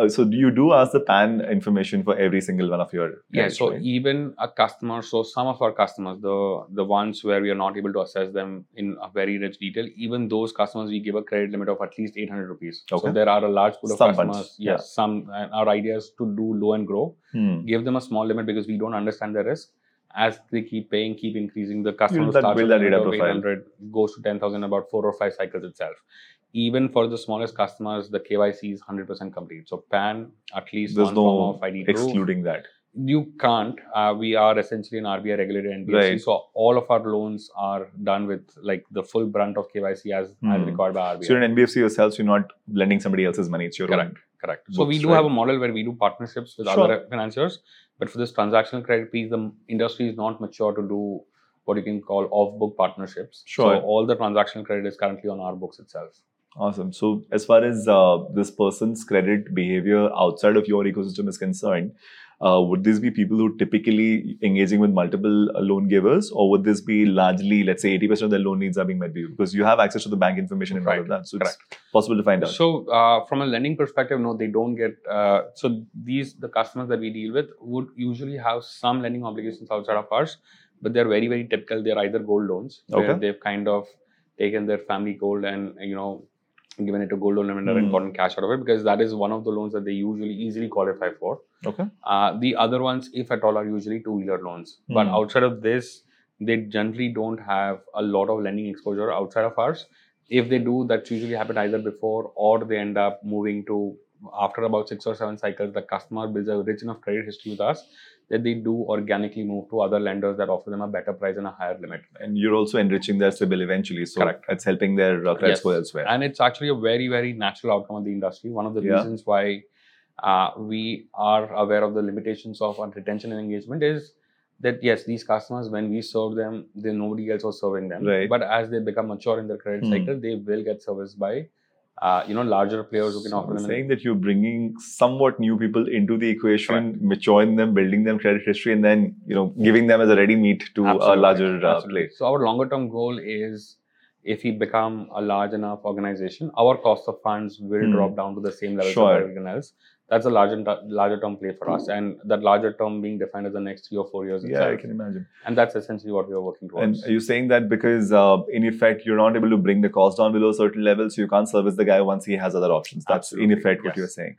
uh, so you do ask the PAN information for every single one of your Yeah, so right? even a customer, so some of our customers, the the ones where we are not able to assess them in a very rich detail, even those customers we give a credit limit of at least 800 rupees. Okay. So there are a large pool of Some customers. Yes, some. And our idea is to do low and grow. Hmm. Give them a small limit because we don't understand the risk. As they keep paying, keep increasing, the customer starts build with that data profile. 800, goes to 10,000 about four or five cycles itself. Even for the smallest customers, the KYC is 100% complete. So PAN, at least There's one no form of ID proof excluding that. you can't. Uh, we are essentially an RBI regulated NBFC, Right. so all of our loans are done with like the full brunt of KYC as, Hmm. as required by RBI. So you're an NBFC yourself, so you're not lending somebody else's money. It's your Correct. own. Correct. So we do right? have a model where we do partnerships with Sure. other financiers, but for this transactional credit piece, the industry is not mature to do what you can call off-book partnerships. Sure. So all the transactional credit is currently on our books itself. Awesome. So as far as uh, this person's credit behavior outside of your ecosystem is concerned, uh, would these be people who typically engaging with multiple uh, loan givers, or would this be largely, let's say, 80% of their loan needs are being met by you because you have access to the bank information and all of that, so it's possible to find out. So, uh, from a lending perspective, no, they don't get. Uh, so, these the customers that we deal with would usually have some lending obligations outside of ours, but they're very, very typical. They're either gold loans, where Okay. they've kind of taken their family gold and you know given it a gold loan lender and Hmm. gotten cash out of it because that is one of the loans that they usually easily qualify for. Okay. Uh, the other ones, if at all, are usually two-wheeler loans. But Hmm. outside of this, they generally don't have a lot of lending exposure outside of ours. If they do, that's usually happened either before or they end up moving to after about six or seven cycles. The customer builds a rich enough credit history with us that they do organically move to other lenders that offer them a better price and a higher limit. And you're also enriching their CIBIL eventually, so Correct. it's helping their uh, credit Yes. score elsewhere. And it's actually a very, very natural outcome of the industry. One of the Yeah. reasons why uh, we are aware of the limitations of our retention and engagement is that yes, these customers, when we serve them, then nobody else was serving them. Right. But as they become mature in their credit Hmm. cycle, they will get serviced by uh, you know larger players who can offer them. saying that you're bringing somewhat new people into the equation, maturing them, building them credit history, and then you know giving them as a ready meat to a Absolutely, larger uh, absolutely. play. So our longer term goal is if we become a large enough organization, our cost of funds will Hmm. drop down to the same level Sure. as everyone else. That's a larger larger term play for us, and that larger term being defined as the next three or four years Yeah, itself. I can imagine. And that's essentially what we are working towards. And towards. are you saying that because, uh, in effect, you're not able to bring the cost down below a certain level, so you can't service the guy once he has other options? That's in Absolutely, effect what yes. you're saying.